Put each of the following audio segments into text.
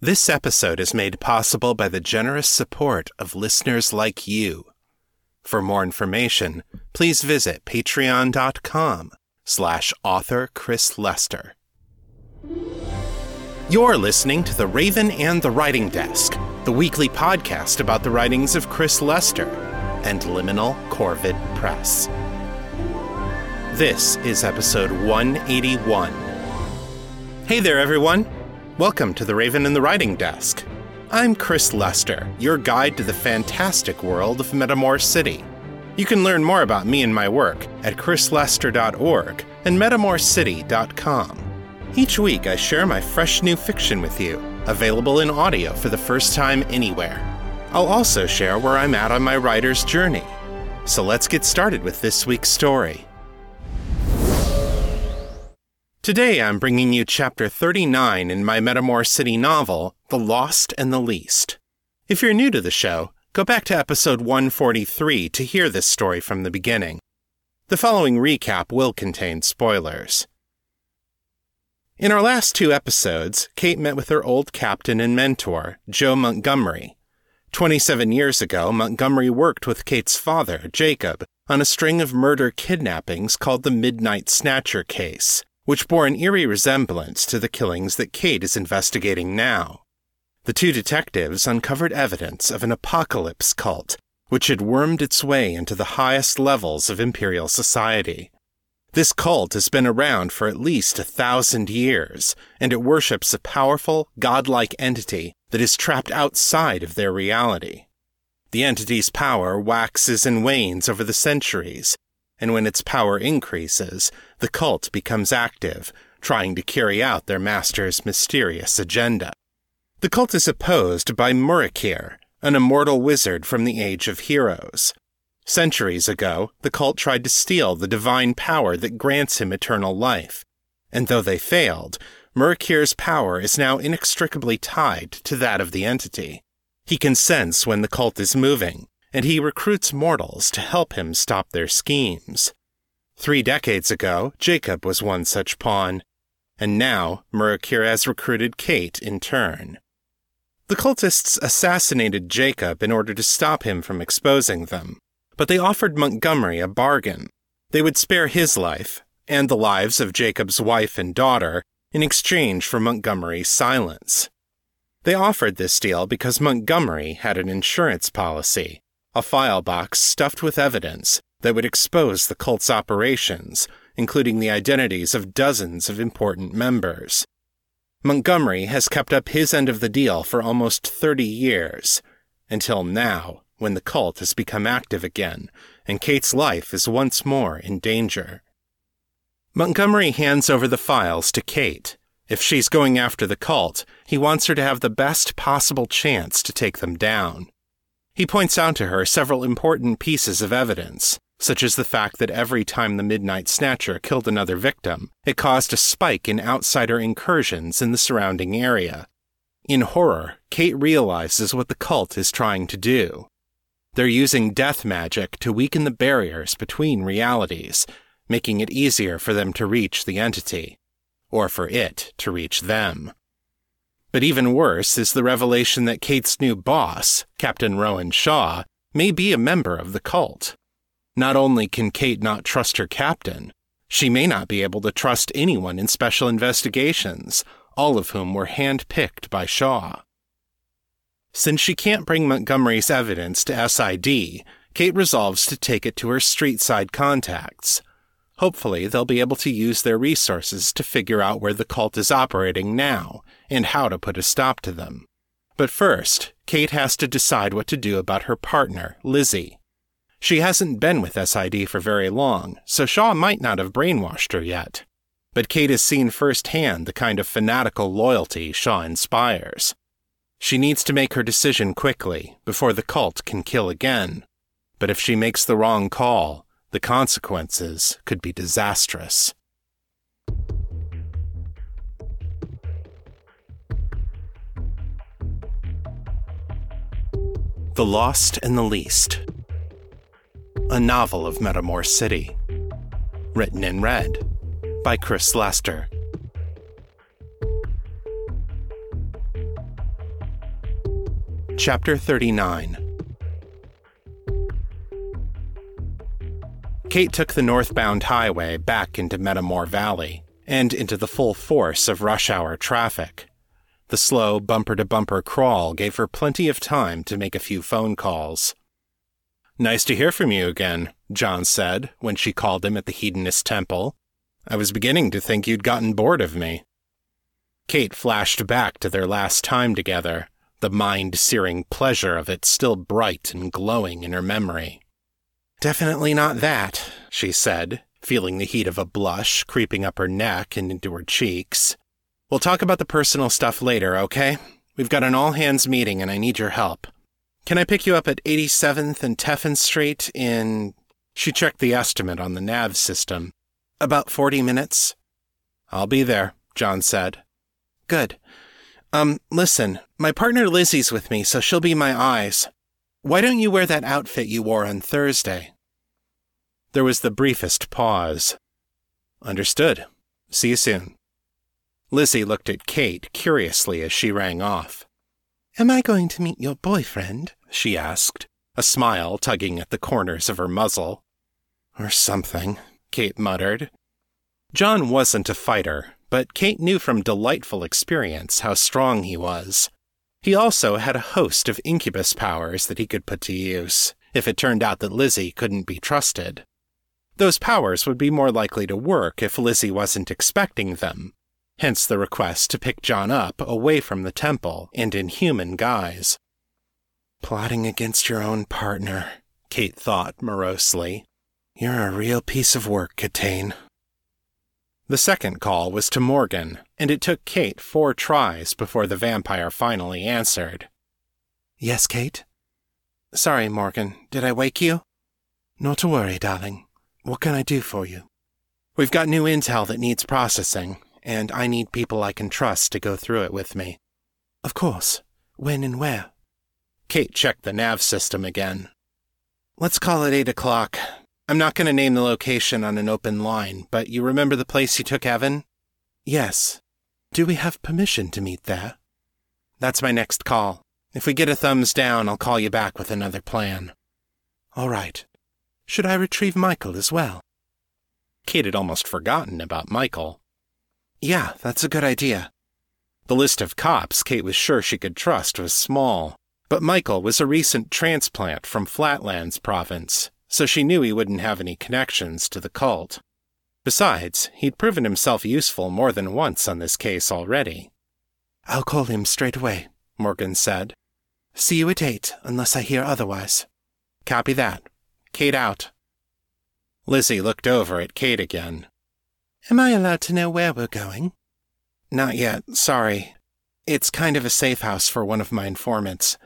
This episode is made possible by the generous support of listeners like you. For more information, please visit patreon.com slash author Chris Lester. You're listening to The Raven and the Writing Desk, the weekly podcast about the writings of Chris Lester and Liminal Corvid Press. This is episode 181. Hey there, everyone. Welcome to The Raven and the Writing Desk. I'm Chris Lester, your guide to the fantastic world of Metamor City. You can learn more about me and my work at chrislester.org and metamorcity.com. Each week, I share my fresh new fiction with you, available in audio for the first time anywhere. I'll also share where I'm at on my writer's journey. So let's get started with this week's story. Today, I'm bringing you chapter 39 in my Metamor City novel, The Lost and the Least. If you're new to the show, go back to episode 143 to hear this story from the beginning. The following recap will contain spoilers. In our last two episodes, Kate met with her old captain and mentor, Joe Montgomery. 27 years ago, Montgomery worked with Kate's father, Jacob, on a string of murder kidnappings called the Midnight Snatcher case, which bore an eerie resemblance to the killings that Kate is investigating now. The two detectives uncovered evidence of an apocalypse cult, which had wormed its way into the highest levels of Imperial society. This cult has been around for at least a thousand years, and it worships a powerful, godlike entity that is trapped outside of their reality. The entity's power waxes and wanes over the centuries, and when its power increases, the cult becomes active, trying to carry out their master's mysterious agenda. The cult is opposed by Murakir, an immortal wizard from the Age of Heroes. Centuries ago, the cult tried to steal the divine power that grants him eternal life. And though they failed, Murakir's power is now inextricably tied to that of the entity. He can sense when the cult is moving, and he recruits mortals to help him stop their schemes. Three decades ago, Jacob was one such pawn, and now Murakir has recruited Kate in turn. The cultists assassinated Jacob in order to stop him from exposing them but they offered Montgomery a bargain. They would spare his life, and the lives of Jacob's wife and daughter, in exchange for Montgomery's silence. They offered this deal because Montgomery had an insurance policy, a file box stuffed with evidence that would expose the cult's operations, including the identities of dozens of important members. Montgomery has kept up his end of the deal for almost 30 years, until now when the cult has become active again and Kate's life is once more in danger. Montgomery hands over the files to Kate. If she's going after the cult, he wants her to have the best possible chance to take them down. He points out to her several important pieces of evidence, such as the fact that every time the Midnight Snatcher killed another victim, it caused a spike in outsider incursions in the surrounding area. In horror, Kate realizes what the cult is trying to do. They're using death magic to weaken the barriers between realities, making it easier for them to reach the entity, or for it to reach them. But even worse is the revelation that Kate's new boss, Captain Rowan Shaw, may be a member of the cult. Not only can Kate not trust her captain, she may not be able to trust anyone in special investigations, all of whom were handpicked by Shaw. Since she can't bring Montgomery's evidence to SID, Kate resolves to take it to her street side contacts. Hopefully, they'll be able to use their resources to figure out where the cult is operating now and how to put a stop to them. But first, Kate has to decide what to do about her partner, Lizzie. She hasn't been with SID for very long, so Shaw might not have brainwashed her yet. But Kate has seen firsthand the kind of fanatical loyalty Shaw inspires. She needs to make her decision quickly before the cult can kill again. But if she makes the wrong call, the consequences could be disastrous. The Lost and the Least. A novel of Metamor City. Written in red by Chris Lester. Chapter 39 Kate took the northbound highway back into Metamor Valley and into the full force of rush hour traffic. The slow bumper to bumper crawl gave her plenty of time to make a few phone calls. Nice to hear from you again, John said when she called him at the Hedonist Temple. I was beginning to think you'd gotten bored of me. Kate flashed back to their last time together, the mind searing pleasure of it still bright and glowing in her memory. Definitely not that, she said, feeling the heat of a blush creeping up her neck and into her cheeks. We'll talk about the personal stuff later, okay? We've got an all hands meeting and I need your help. Can I pick you up at 87th and Teffin Street in. She checked the estimate on the nav system. About 40 minutes? I'll be there, John said. Good. Um, listen, my partner Lizzie's with me, so she'll be my eyes. Why don't you wear that outfit you wore on Thursday? There was the briefest pause. Understood. See you soon. Lizzie looked at Kate curiously as she rang off. Am I going to meet your boyfriend? She asked, a smile tugging at the corners of her muzzle. Or something, Kate muttered. John wasn't a fighter, but Kate knew from delightful experience how strong he was. He also had a host of incubus powers that he could put to use, if it turned out that Lizzie couldn't be trusted. Those powers would be more likely to work if Lizzie wasn't expecting them, hence the request to pick John up away from the temple and in human guise. Plotting against your own partner, Kate thought morosely. You're a real piece of work, Katane. The second call was to Morgan, and it took Kate four tries before the vampire finally answered. Yes, Kate? Sorry, Morgan. Did I wake you? Not to worry, darling. What can I do for you? We've got new intel that needs processing, and I need people I can trust to go through it with me. Of course. When and where? Kate checked the nav system again. Let's call it eight o'clock. I'm not going to name the location on an open line, but you remember the place you took Evan? Yes. Do we have permission to meet there? That's my next call. If we get a thumbs down, I'll call you back with another plan. All right. Should I retrieve Michael as well? Kate had almost forgotten about Michael. Yeah, that's a good idea. The list of cops Kate was sure she could trust was small, but Michael was a recent transplant from Flatlands province, so she knew he wouldn't have any connections to the cult. Besides, he'd proven himself useful more than once on this case already. I'll call him straight away, Morgan said. See you at eight, unless I hear otherwise. Copy that. Kate out. Lizzie looked over at Kate again. Am I allowed to know where we're going? Not yet, sorry. It's kind of a safe house for one of my informants.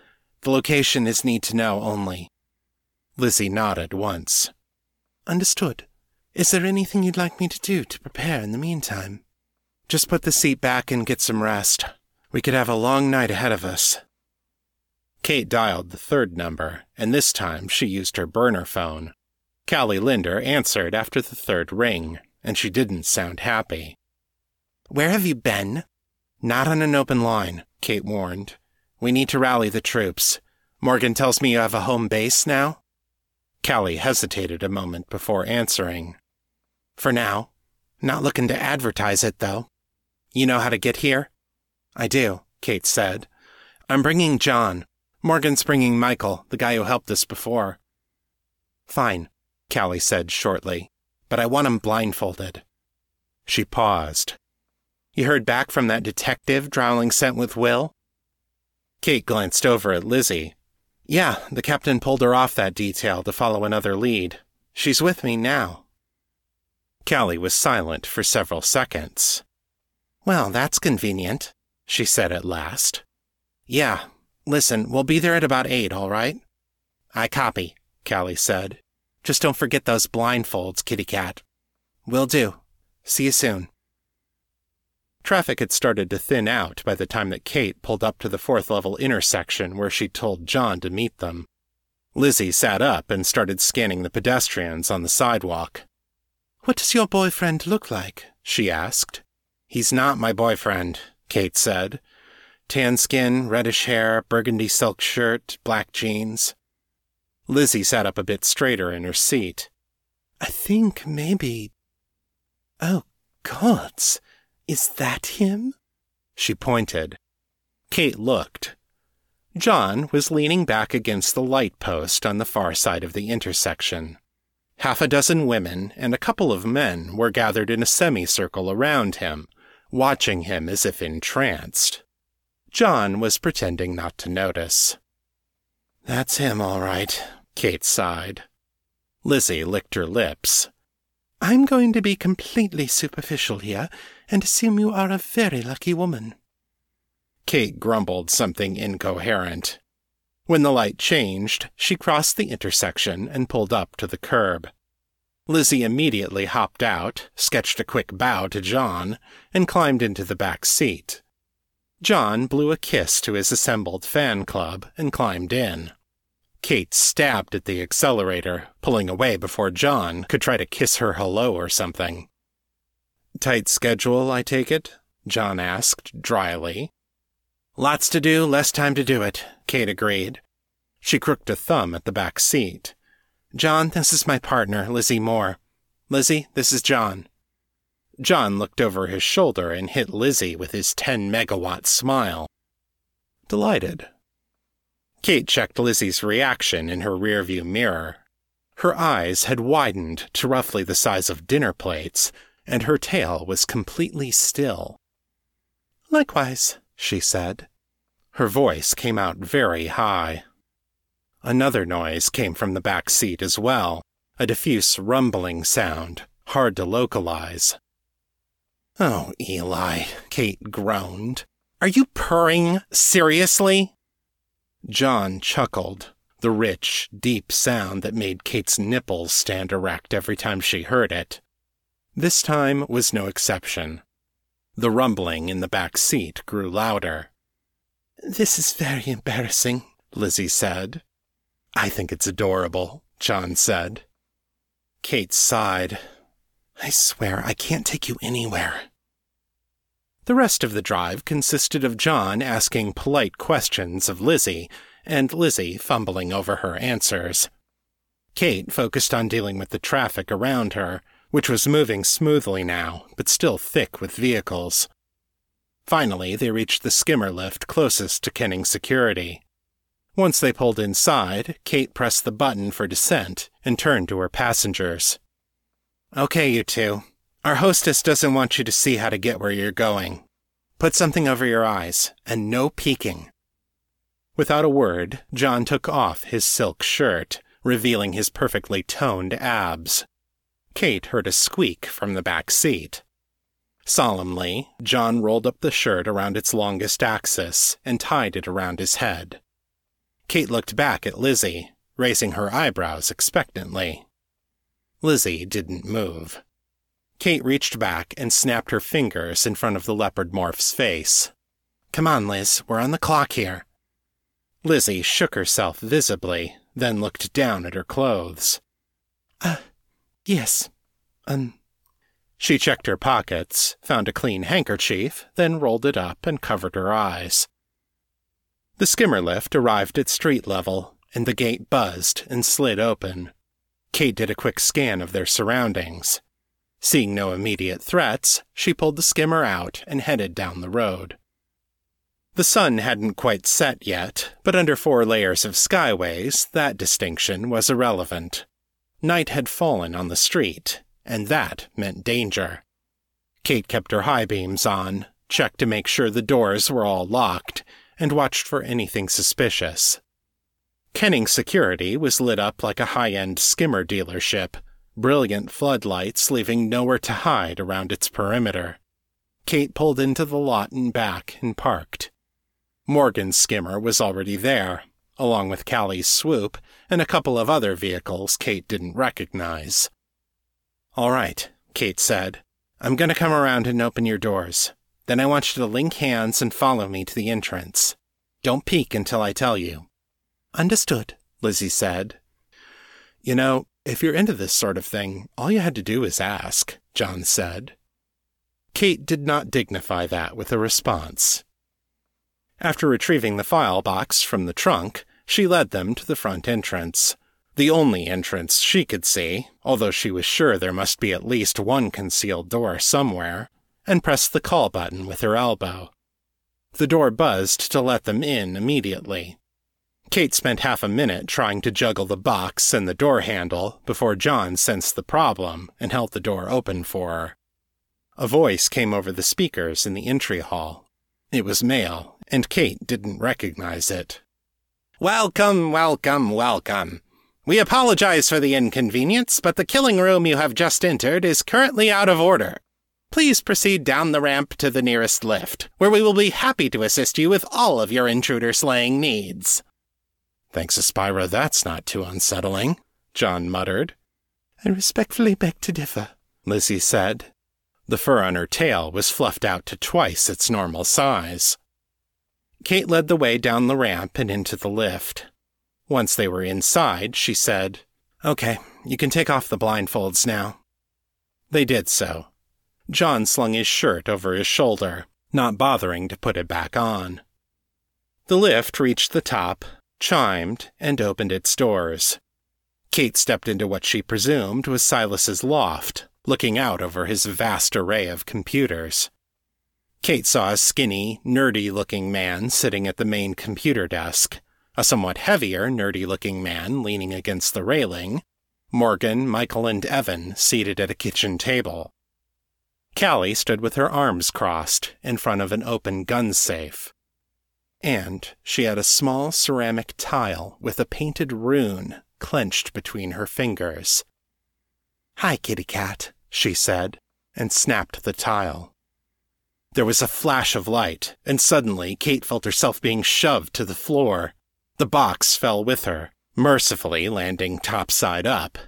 The location is need to know only. Lizzie nodded once. Understood. Is there anything you'd like me to do to prepare in the meantime? Just put the seat back and get some rest. We could have a long night ahead of us. Kate dialed the third number, and this time she used her burner phone. Callie Linder answered after the third ring and she didn't sound happy. Where have you been? Not on an open line, Kate warned. We need to rally the troops. Morgan tells me you have a home base now? Callie hesitated a moment before answering. For now. Not looking to advertise it, though. You know how to get here? I do, Kate said. I'm bringing John. Morgan's bringing Michael, the guy who helped us before. Fine, Callie said shortly but I want him blindfolded. She paused. You heard back from that detective Drowling sent with Will? Kate glanced over at Lizzie. Yeah, the captain pulled her off that detail to follow another lead. She's with me now. Callie was silent for several seconds. Well, that's convenient, she said at last. Yeah, listen, we'll be there at about eight, all right? I copy, Callie said. Just don't forget those blindfolds, kitty cat. Will do. See you soon. Traffic had started to thin out by the time that Kate pulled up to the fourth level intersection where she told John to meet them. Lizzie sat up and started scanning the pedestrians on the sidewalk. What does your boyfriend look like? she asked. He's not my boyfriend, Kate said. Tan skin, reddish hair, burgundy silk shirt, black jeans. Lizzie sat up a bit straighter in her seat. I think maybe. Oh, gods, is that him? She pointed. Kate looked. John was leaning back against the light post on the far side of the intersection. Half a dozen women and a couple of men were gathered in a semicircle around him, watching him as if entranced. John was pretending not to notice. That's him, all right, Kate sighed. Lizzie licked her lips. I'm going to be completely superficial here and assume you are a very lucky woman. Kate grumbled something incoherent. When the light changed, she crossed the intersection and pulled up to the curb. Lizzie immediately hopped out, sketched a quick bow to John, and climbed into the back seat. John blew a kiss to his assembled fan club and climbed in. Kate stabbed at the accelerator, pulling away before John could try to kiss her hello or something. Tight schedule, I take it? John asked dryly. Lots to do, less time to do it, Kate agreed. She crooked a thumb at the back seat. John, this is my partner, Lizzie Moore. Lizzie, this is John. John looked over his shoulder and hit Lizzie with his 10 megawatt smile. Delighted. Kate checked Lizzie's reaction in her rearview mirror. Her eyes had widened to roughly the size of dinner plates, and her tail was completely still. Likewise, she said. Her voice came out very high. Another noise came from the back seat as well, a diffuse rumbling sound, hard to localize. Oh, Eli, Kate groaned. Are you purring? Seriously? John chuckled, the rich, deep sound that made Kate's nipples stand erect every time she heard it. This time was no exception. The rumbling in the back seat grew louder. This is very embarrassing, Lizzie said. I think it's adorable, John said. Kate sighed. I swear I can't take you anywhere. The rest of the drive consisted of John asking polite questions of Lizzie, and Lizzie fumbling over her answers. Kate focused on dealing with the traffic around her, which was moving smoothly now, but still thick with vehicles. Finally, they reached the skimmer lift closest to Kenning Security. Once they pulled inside, Kate pressed the button for descent and turned to her passengers. Okay, you two. Our hostess doesn't want you to see how to get where you're going. Put something over your eyes, and no peeking. Without a word, John took off his silk shirt, revealing his perfectly toned abs. Kate heard a squeak from the back seat. Solemnly, John rolled up the shirt around its longest axis and tied it around his head. Kate looked back at Lizzie, raising her eyebrows expectantly. Lizzie didn't move. Kate reached back and snapped her fingers in front of the leopard morph's face. Come on, Liz, we're on the clock here. Lizzie shook herself visibly, then looked down at her clothes. Uh, Yes. Um. She checked her pockets, found a clean handkerchief, then rolled it up and covered her eyes. The skimmer lift arrived at street level, and the gate buzzed and slid open. Kate did a quick scan of their surroundings. Seeing no immediate threats, she pulled the skimmer out and headed down the road. The sun hadn't quite set yet, but under four layers of skyways, that distinction was irrelevant. Night had fallen on the street, and that meant danger. Kate kept her high beams on, checked to make sure the doors were all locked, and watched for anything suspicious. Kenning Security was lit up like a high end skimmer dealership, brilliant floodlights leaving nowhere to hide around its perimeter. Kate pulled into the lot and back and parked. Morgan's skimmer was already there, along with Callie's swoop and a couple of other vehicles Kate didn't recognize. All right, Kate said. I'm going to come around and open your doors. Then I want you to link hands and follow me to the entrance. Don't peek until I tell you. Understood, Lizzie said. You know, if you're into this sort of thing, all you had to do is ask, John said. Kate did not dignify that with a response. After retrieving the file box from the trunk, she led them to the front entrance. The only entrance she could see, although she was sure there must be at least one concealed door somewhere, and pressed the call button with her elbow. The door buzzed to let them in immediately. Kate spent half a minute trying to juggle the box and the door handle before John sensed the problem and held the door open for her. A voice came over the speakers in the entry hall. It was male, and Kate didn't recognize it. Welcome, welcome, welcome. We apologize for the inconvenience, but the killing room you have just entered is currently out of order. Please proceed down the ramp to the nearest lift, where we will be happy to assist you with all of your intruder slaying needs. Thanks, Aspira, that's not too unsettling, John muttered. I respectfully beg to differ, Lizzie said. The fur on her tail was fluffed out to twice its normal size. Kate led the way down the ramp and into the lift. Once they were inside, she said, Okay, you can take off the blindfolds now. They did so. John slung his shirt over his shoulder, not bothering to put it back on. The lift reached the top, chimed, and opened its doors. Kate stepped into what she presumed was Silas's loft, looking out over his vast array of computers. Kate saw a skinny, nerdy looking man sitting at the main computer desk, a somewhat heavier, nerdy looking man leaning against the railing, Morgan, Michael, and Evan seated at a kitchen table. Callie stood with her arms crossed in front of an open gun safe. And she had a small ceramic tile with a painted rune clenched between her fingers. Hi, kitty cat, she said, and snapped the tile. There was a flash of light, and suddenly Kate felt herself being shoved to the floor. The box fell with her, mercifully landing topside up.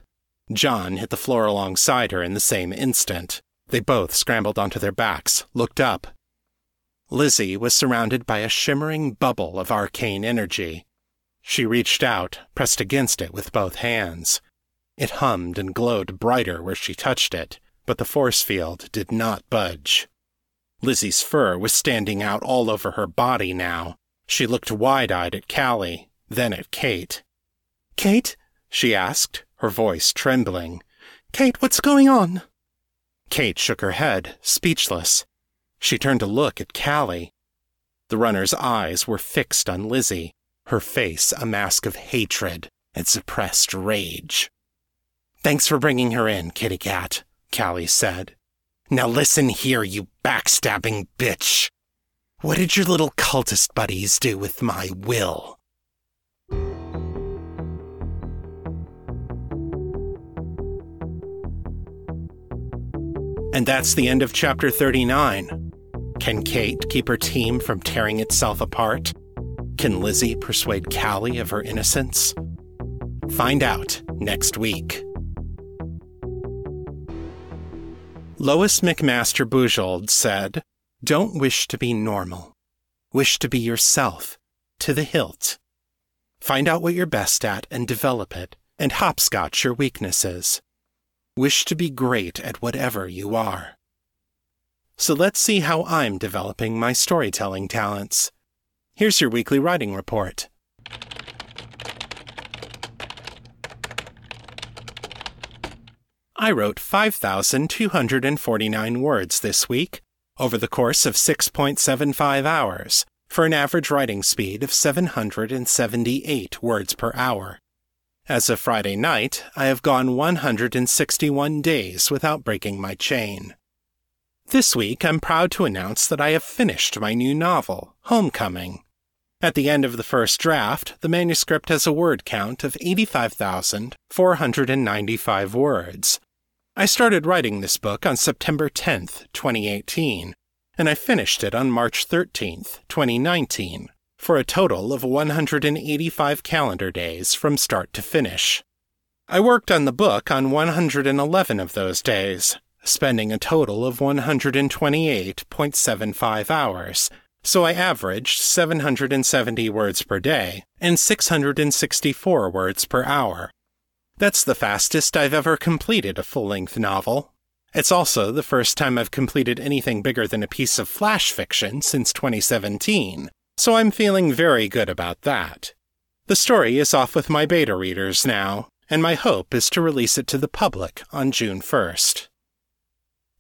John hit the floor alongside her in the same instant. They both scrambled onto their backs, looked up. Lizzie was surrounded by a shimmering bubble of arcane energy. She reached out, pressed against it with both hands. It hummed and glowed brighter where she touched it, but the force field did not budge. Lizzie's fur was standing out all over her body now. She looked wide eyed at Callie, then at Kate. Kate? she asked, her voice trembling. Kate, what's going on? Kate shook her head, speechless. She turned to look at Callie. The runner's eyes were fixed on Lizzie, her face a mask of hatred and suppressed rage. Thanks for bringing her in, kitty cat, Callie said. Now listen here, you backstabbing bitch. What did your little cultist buddies do with my will? And that's the end of chapter 39. Can Kate keep her team from tearing itself apart? Can Lizzie persuade Callie of her innocence? Find out next week. Lois McMaster Bujold said, Don't wish to be normal. Wish to be yourself, to the hilt. Find out what you're best at and develop it, and hopscotch your weaknesses. Wish to be great at whatever you are. So let's see how I'm developing my storytelling talents. Here's your weekly writing report. I wrote 5,249 words this week, over the course of 6.75 hours, for an average writing speed of 778 words per hour. As of Friday night, I have gone 161 days without breaking my chain. This week, I'm proud to announce that I have finished my new novel, Homecoming. At the end of the first draft, the manuscript has a word count of 85,495 words, I started writing this book on September 10th, 2018, and I finished it on March 13th, 2019, for a total of 185 calendar days from start to finish. I worked on the book on 111 of those days, spending a total of 128.75 hours, so I averaged 770 words per day and 664 words per hour. That's the fastest I've ever completed a full length novel. It's also the first time I've completed anything bigger than a piece of flash fiction since 2017, so I'm feeling very good about that. The story is off with my beta readers now, and my hope is to release it to the public on June 1st.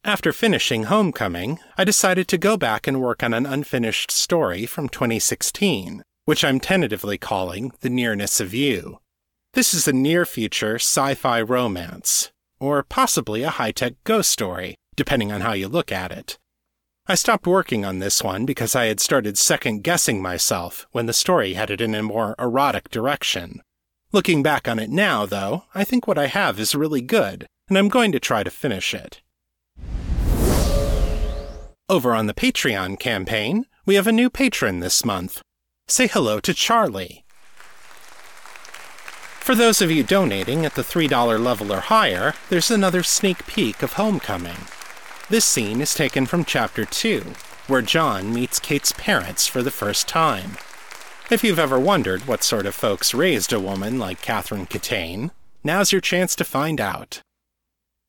After finishing Homecoming, I decided to go back and work on an unfinished story from 2016, which I'm tentatively calling The Nearness of You. This is a near future sci fi romance, or possibly a high tech ghost story, depending on how you look at it. I stopped working on this one because I had started second guessing myself when the story headed in a more erotic direction. Looking back on it now, though, I think what I have is really good, and I'm going to try to finish it. Over on the Patreon campaign, we have a new patron this month. Say hello to Charlie. For those of you donating at the $3 level or higher, there's another sneak peek of Homecoming. This scene is taken from Chapter 2, where John meets Kate's parents for the first time. If you've ever wondered what sort of folks raised a woman like Catherine Catane, now's your chance to find out.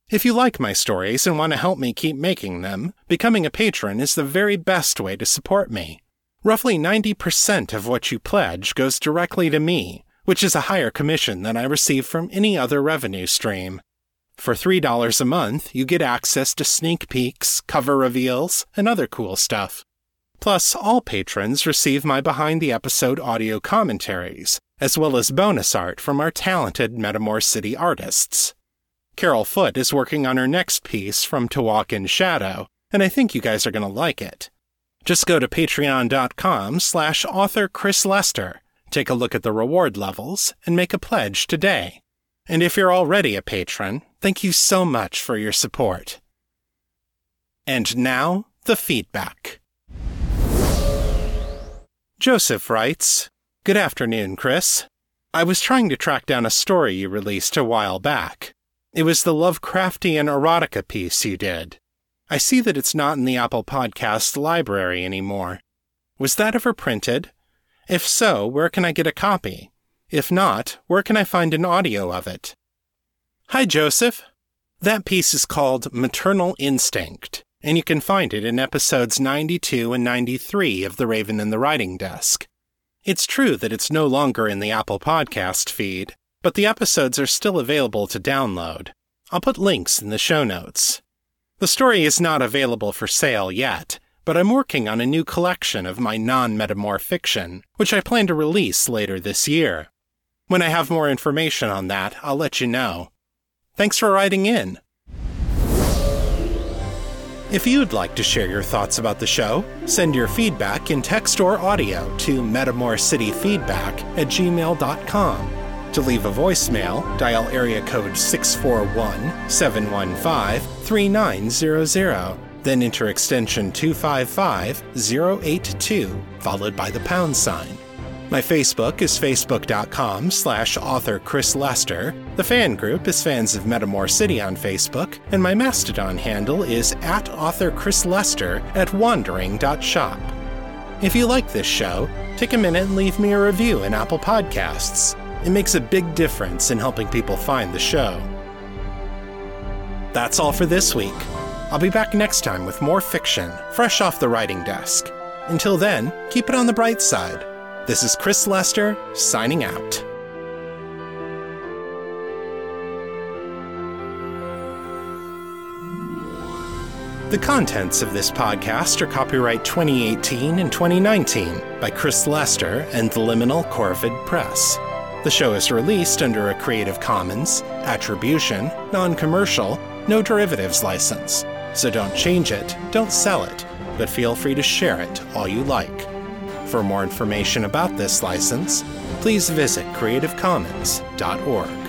If you like my stories and want to help me keep making them, becoming a patron is the very best way to support me. Roughly 90% of what you pledge goes directly to me, which is a higher commission than I receive from any other revenue stream. For $3 a month, you get access to sneak peeks, cover reveals, and other cool stuff. Plus, all patrons receive my behind the episode audio commentaries, as well as bonus art from our talented Metamor City artists. Carol Foote is working on her next piece from To Walk in Shadow, and I think you guys are going to like it. Just go to patreon.com slash author Chris Lester, take a look at the reward levels, and make a pledge today. And if you're already a patron, thank you so much for your support. And now, the feedback. Joseph writes Good afternoon, Chris. I was trying to track down a story you released a while back. It was the Lovecraftian erotica piece you did. I see that it's not in the Apple Podcast library anymore. Was that ever printed? If so, where can I get a copy? If not, where can I find an audio of it? Hi, Joseph. That piece is called Maternal Instinct, and you can find it in episodes 92 and 93 of The Raven and the Writing Desk. It's true that it's no longer in the Apple Podcast feed, but the episodes are still available to download. I'll put links in the show notes. The story is not available for sale yet, but I'm working on a new collection of my non metamorph fiction, which I plan to release later this year. When I have more information on that, I'll let you know. Thanks for writing in. If you'd like to share your thoughts about the show, send your feedback in text or audio to metamorcityfeedback at gmail.com to leave a voicemail, dial area code 641 715 3900, then enter extension 255 082, followed by the pound sign. My Facebook is facebook.com slash author Chris Lester. The fan group is Fans of Metamor City on Facebook, and my Mastodon handle is at author Chris Lester at wandering.shop. If you like this show, take a minute and leave me a review in Apple Podcasts. It makes a big difference in helping people find the show. That's all for this week. I'll be back next time with more fiction, fresh off the writing desk. Until then, keep it on the bright side. This is Chris Lester, signing out. The contents of this podcast are copyright 2018 and 2019 by Chris Lester and the Liminal Corvid Press. The show is released under a Creative Commons, Attribution, Non Commercial, No Derivatives license. So don't change it, don't sell it, but feel free to share it all you like. For more information about this license, please visit creativecommons.org.